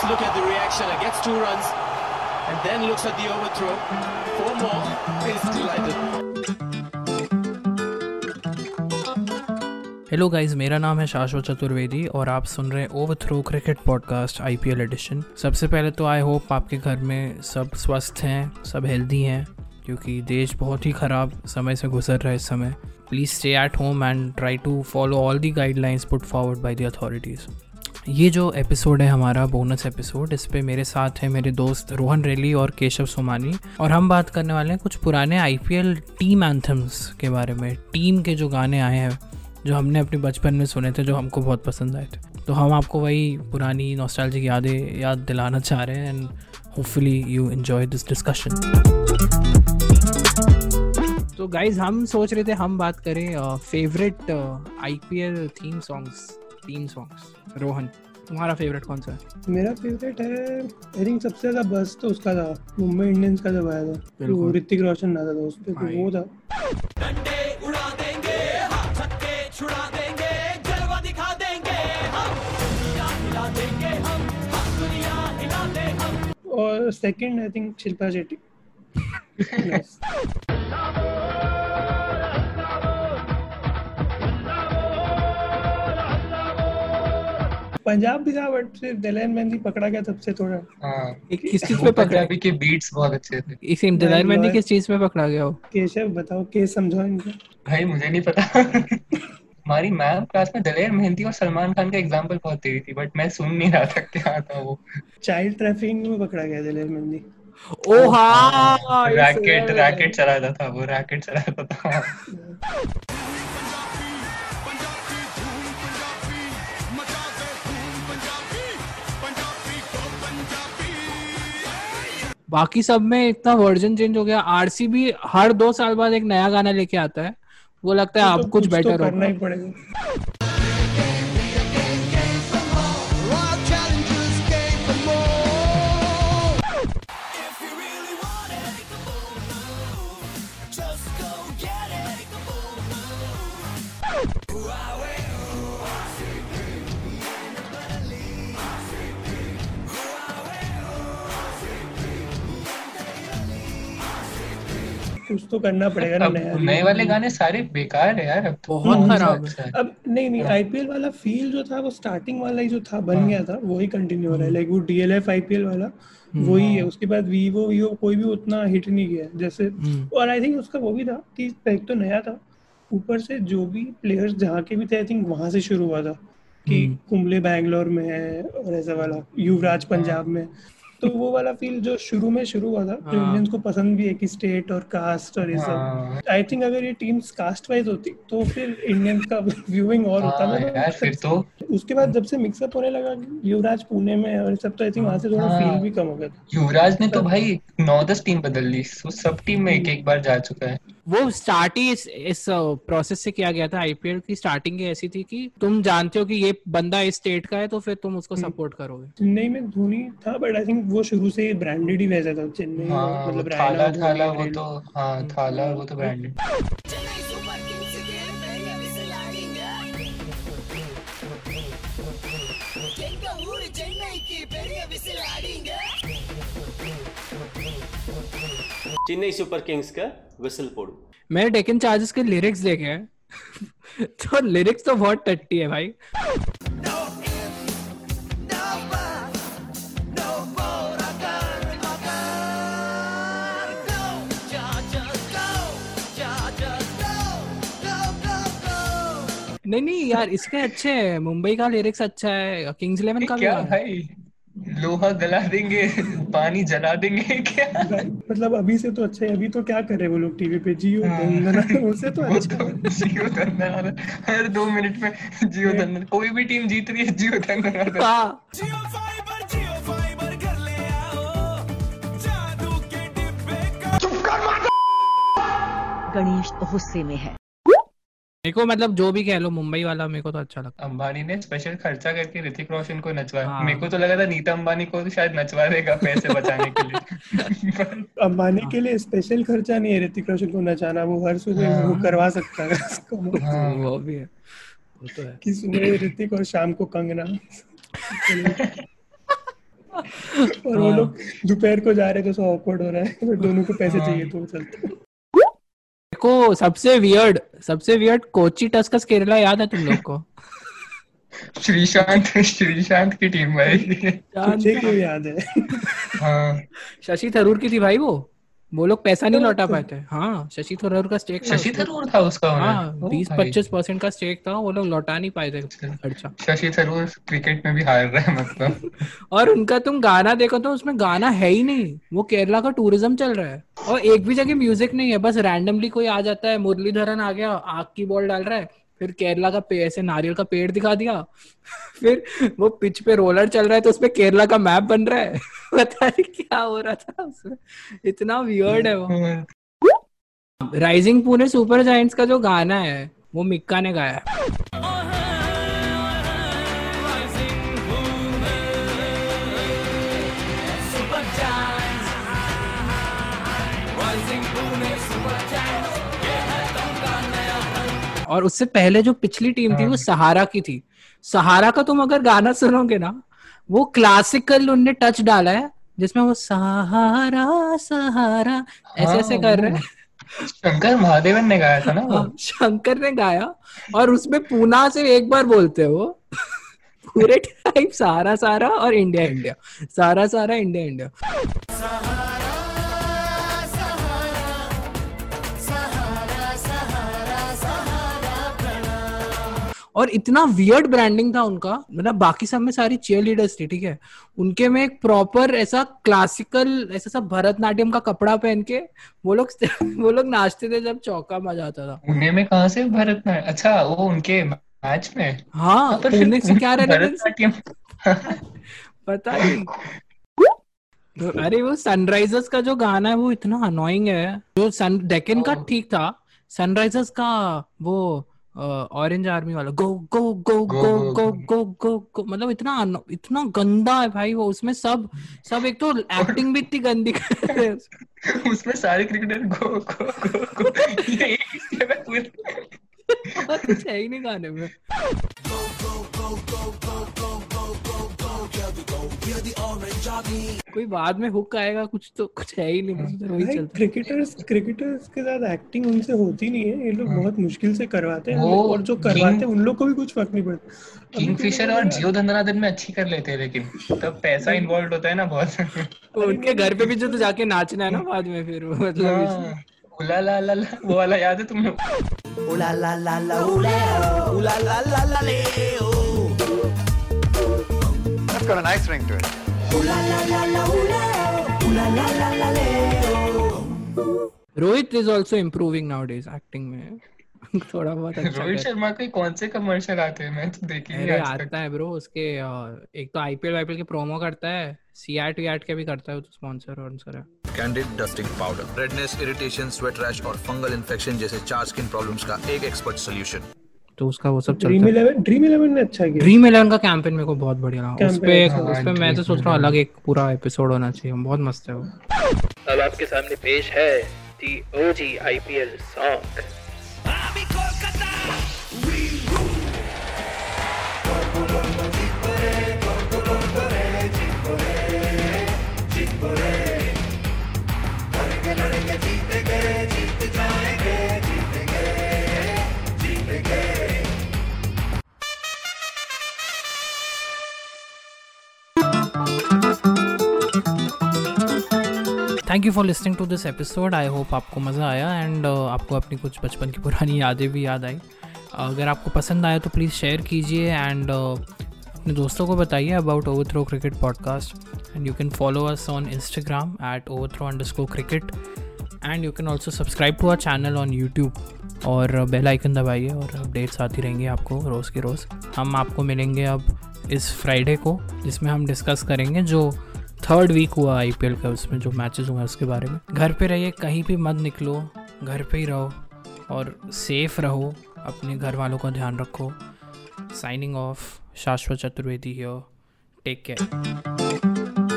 Just look at the reaction. It gets two runs and then looks at the overthrow. Four more. Is delighted. Hello guys मेरा नाम है शाश्वत चतुर्वेदी और आप सुन रहे हैं over throw cricket podcast IPL edition सबसे पहले तो आई होप आपके घर में सब स्वस्थ हैं, सब हेल्दी हैं, क्योंकि देश बहुत ही ख़राब समय से गुजर रहा है इस समय please stay at home and try to follow all the guidelines put forward by the authorities ये जो एपिसोड है हमारा बोनस एपिसोड इस पे मेरे साथ हैं मेरे दोस्त रोहन रेली और केशव सोमानी। और हम बात करने वाले हैं कुछ पुराने आईपीएल टीम एंथम्स के बारे में टीम के जो गाने आए हैं, जो हमने अपने बचपन में सुने थे, जो हमको बहुत पसंद आए थे। तो हम आपको वही पुरानी नॉस्टैल्जिक यादें, याद दिलाना चाह रहे हैं and hopefully you enjoy this discussion तो गाइज़ हम सोच रहे थे हम बात करें favourite IPL theme songs team songs Rohan तुम्हारा फेवरेट कौन सा है? मेरा फेवरेट है आई थिंक सबसे ज़्यादा बस तो उसका था मुंबई इंडियंस का जब आया था। तो बिल्कुल। ऋतिक रोशन आता था उस पे तो वो था। डंडे उड़ा देंगे हाथ छक्के छुड़ा देंगे जलवा दिखा देंगे हम। दुनिया हिला देंगे हम हम दुनिया हिला दे और second I think Shilpa Shetty. Punjab भी था बट फिर दिलैन मेहंदी पकड़ा गया तब से थोड़ा। हाँ। एक किस चीज़ पे पकड़ा? पंजाबी के बीट्स बहुत अच्छे थे। इसी दिलार मेहंदी किस चीज़ में पकड़ा गया हो? केशव बताओ केस समझाओ इनको। भाई मुझे नहीं पता। हमारी मैम क्लास में दलेर मेहंदी और सलमान खान का एग्ज़ाम्पल बहुत दे रही थी बट मैं सुन नहीं रहा था क्या था वो। चाइल्ड ट्रैफिकिंग में पकड़ा गया दिलैन मेहंदी ओ हाँ रैकेट रैकेट चलाता था वो रैकेट चलाता था। बाकी सब में इतना वर्जन चेंज हो गया। आरसीबी हर दो साल बाद एक नया गाना लेके आता है। वो लगता है तो कुछ तो बेटर करना ही पड़ेगा। कुछ तो करना पड़ेगा ना नया नए वाले गाने सारे बेकार है यार अब तो बहुत खराब है। अच्छा। अब नहीं नहीं आईपीएल वाला फील जो था वो स्टार्टिंग वाला ही जो था बन गया था वही कंटिन्यू हो रहा है। लाइक वो डीएलएफ आईपीएल वाला वही है। उसके बाद वीवो वीवो कोई भी उतना हिट नहीं किया जैसे हम्म। और आई थिंक उसका वो भी था कि एक तो नया था। ऊपर से जो भी प्लेयर्स जहाँ के भी थे आई थिंक वहाँ से शुरू हुआ था कि हम्म। कुंबले बैंगलोर में है और ऐसा वाला युवराज पंजाब में। तो वो वाला फील जो शुरू में शुरू हुआ था जो हाँ। इंडियंस को पसंद भी है कि स्टेट और कास्ट और ये सब। हाँ। आई थिंक अगर ये टीम्स कास्ट वाइज होती तो फिर इंडियंस का व्यूइंग और होता हाँ ना। यार फिर तो। उसके बाद जब से मिक्सअप होने लगा युवराज पुणे में और सब तो आई थिंक वहाँ से थोड़ा हाँ। फील भी कम हो गया था। युवराज ने तो भाई नौ दस टीम बदल ली सब टीम में एक एक बार जा चुका है। वो स्टार्ट ही इस, इस प्रोसेस से किया गया था। आईपीएल की स्टार्टिंग ही ऐसी थी कि तुम जानते हो कि ये बंदा इस स्टेट का है तो फिर तुम उसको सपोर्ट करोगे। चेन्नई में धोनी था बट आई थिंक वो शुरू से ब्रांडेड ही वैसा था। चेन्नई हाँ मतलब थाला थाला, थाला थाला वो तो हाँ थाला वो तो ब्रांडेड चेन्नई सुपर किंग्स का विसल पोड़ू मैंने डेकन चार्जेस के लिरिक्स देखे हैं। तो लिरिक्स तो बहुत टट्टी है भाई। नहीं नहीं यार इसके अच्छे हैं। मुंबई का लिरिक्स अच्छा है किंग्स इलेवन का भी क्या है। भाई? लोहा गला देंगे पानी जला देंगे क्या? मतलब अभी से तो अच्छा है अभी तो क्या कर रहे हैं वो लोग टीवी पे? जियो हाँ। उससे तो अच्छा तो है। जियो हर दो मिनट में जियो धंधन कोई भी टीम जीत रही है जियो धंधन हाँ। जियो फाइबर जियो फाइबर कर ले आओ जादू के डिब्बे का गणेश गुस्से में है। मेरे को मतलब जो भी कह लो मुंबई वाला मेरे को तो अच्छा लगता अंबानी ने स्पेशल खर्चा करके ऋतिक रोशन को नचवाया हाँ। मेरे को तो लगा था नीता अंबानी को तो शायद नचवा देगा पैसे बचाने के लिए। अंबानी के लिए स्पेशल खर्चा नहीं है ऋतिक रोशन को नचाना वो हर सुबह हाँ। वो करवा सकता है उसको। हाँ। वो भी है। वो तो है। कि सुबह ऋतिक और शाम को कंगना। और वो लोग दोपहर को जा रहे थे सो ऑकवर्ड हो रहा है दोनों को पैसे चाहिए तो चलते देखो सबसे वियर्ड सबसे वियर्ड कोची टस्कस केरला याद है तुम लोग को? श्रीशांत श्रीशांत की टीम भाई। क्यों याद है? हाँ। शशि थरूर की थी भाई वो? वो लोग पैसा नहीं लौटा पाए थे हाँ शशि थरूर का स्टेक शशि थरूर था उसका हाँ बीस पच्चीस परसेंट का स्टेक था वो लोग लौटा नहीं पाए थे खर्चा। शशि थरूर क्रिकेट में भी हार रहा है मतलब। और उनका तुम गाना देखो तो उसमें गाना है ही नहीं। वो केरला का टूरिज़्म चल रहा है। और एक भी जगह म्यूज़िक नहीं है बस रैंडमली कोई आ जाता है मुरलीधरन आ गया आग की बॉल डाल रहा है। फिर केरला का ऐसे नारियल का पेड़ दिखा दिया। फिर वो पिच पे रोलर चल रहा है तो उसपे केरला का मैप बन रहा है। पता नहीं क्या हो रहा था उसमें। इतना वियर्ड है वो। राइजिंग पुणे सुपर जाइंट्स का जो गाना है वो मिक्का ने गाया और उससे पहले जो पिछली टीम थी वो सहारा की थी। सहारा का तुम अगर गाना सुनोगे ना वो क्लासिकल उनने टच डाला है जिसमें वो सहारा सहारा ऐसे ऐसे हाँ, कर रहे हैं। शंकर महादेवन ने गाया था ना वो। हाँ, शंकर ने गाया और उसमें पूना से एक बार बोलते हैं वो। पूरे टाइम सारा सहारा और इंडिया इंडिया सारा सारा इंडिया इंडिया और इतना वियर्ड ब्रांडिंग था उनका मतलब बाकी सब में सारी चीयर लीडर्स थी ठीक है? उनके में एक प्रॉपर ऐसा क्लासिकल ऐसा सब भरतनाट्यम का कपड़ा पहन के वो लोग वो लोग नाचते थे जब चौका मज़ा आता था। पुणे में कहाँ से भरतनाट्यम? अच्छा वो उनके मैच में? हाँ फिर पुणे से क्या भरतनाट्यम। पता नहीं। तो अरे वो सनराइजर्स का जो गाना है वो इतना अनोइंग है। जो सन डेक्कन का Oh. ठीक था सनराइजर्स का वो ऑरेंज आर्मी वाला गो गो गो गो गो गो गो गो मतलब इतना इतना गंदा है भाई वो उसमें सब सब एक तो एक्टिंग भी इतनी गंदी कर रहे हैं उसमें सारे क्रिकेटर गो गो गो गो ये ही है पूरे कुछ है ही नहीं गाने में कोई बाद में हुक आएगा कुछ तो कुछ है ही नहीं बस उधर वही चलता क्रिकेटर्स क्रिकेटर्स के साथ एक्टिंग उनसे होती नहीं है ये लोग बहुत मुश्किल से करवाते हैं और जो करवाते हैं उन लोग को भी कुछ फ़र्क नहीं पड़ता। तो किंगफिशर और जियो धंधनादन में अच्छी कर लेते हैं लेकिन तब पैसा इन्वॉल्व होता है ना बहुत। उनके घर पे भी जो तो जाके नाचना है ना बाद में फिर वो मतलब हाँ, उला ला ला ला वो वाला याद है तुम लोग Ooh la la la la ooh la ooh got a nice ring to it. Rohit is also improving nowadays acting में. थोड़ा बहुत अच्छा रोहित शर्मा के कौन से कमर्शियल आते हैं? मैं तो देख नहीं अरे आता है ब्रो उसके एक तो आईपीएल वाईपीएल के प्रोमो करता है सीआईट वीआईट के भी करता है वो तो स्पॉन्सर वॉन्सर है candid dusting powder redness irritation sweat rash और फंगल इन्फेक्शन जैसे चार स्किन प्रॉब्लम्स का एक एक्सपर्ट सोल्यूशन तो उसका वो सब ड्रीम चलता है। इलेवन ड्रीम इलेवन ने अच्छा किया। ड्रीम इलेवन का कैंपेन मेरे को बहुत बढ़िया लगा। उस Campaign, पे उस पे मैं तो सोच रहा हूँ अलग एक पूरा एपिसोड होना चाहिए। बहुत मस्त है वो। अब आपके सामने पेश है the OG IPL song thank you for listening to this episode I hope आपको मज़ा आया एंड uh, आपको अपनी कुछ बचपन की पुरानी यादें भी याद आई। अगर आपको पसंद आया तो प्लीज़ शेयर कीजिए एंड अपने दोस्तों को बताइए about over throw cricket podcast and you can follow us on Instagram at over throw underscore cricket and you can also subscribe to our channel on YouTube और बेल आइकन दबाइए और updates आती रहेंगी आपको रोज़ के रोज़। हम आपको मिलेंगे अब इस फ्राइडे को जिसमें हम डिस्कस करेंगे जो थर्ड वीक हुआ आईपीएल का, उसमें जो मैचेस हुए उसके बारे में। घर पे रहिए, कहीं भी मत निकलो, घर पे ही रहो और सेफ़ रहो, अपने घर वालों का ध्यान रखो। साइनिंग ऑफ़ शाश्वत चतुर्वेदी हियर टेक केयर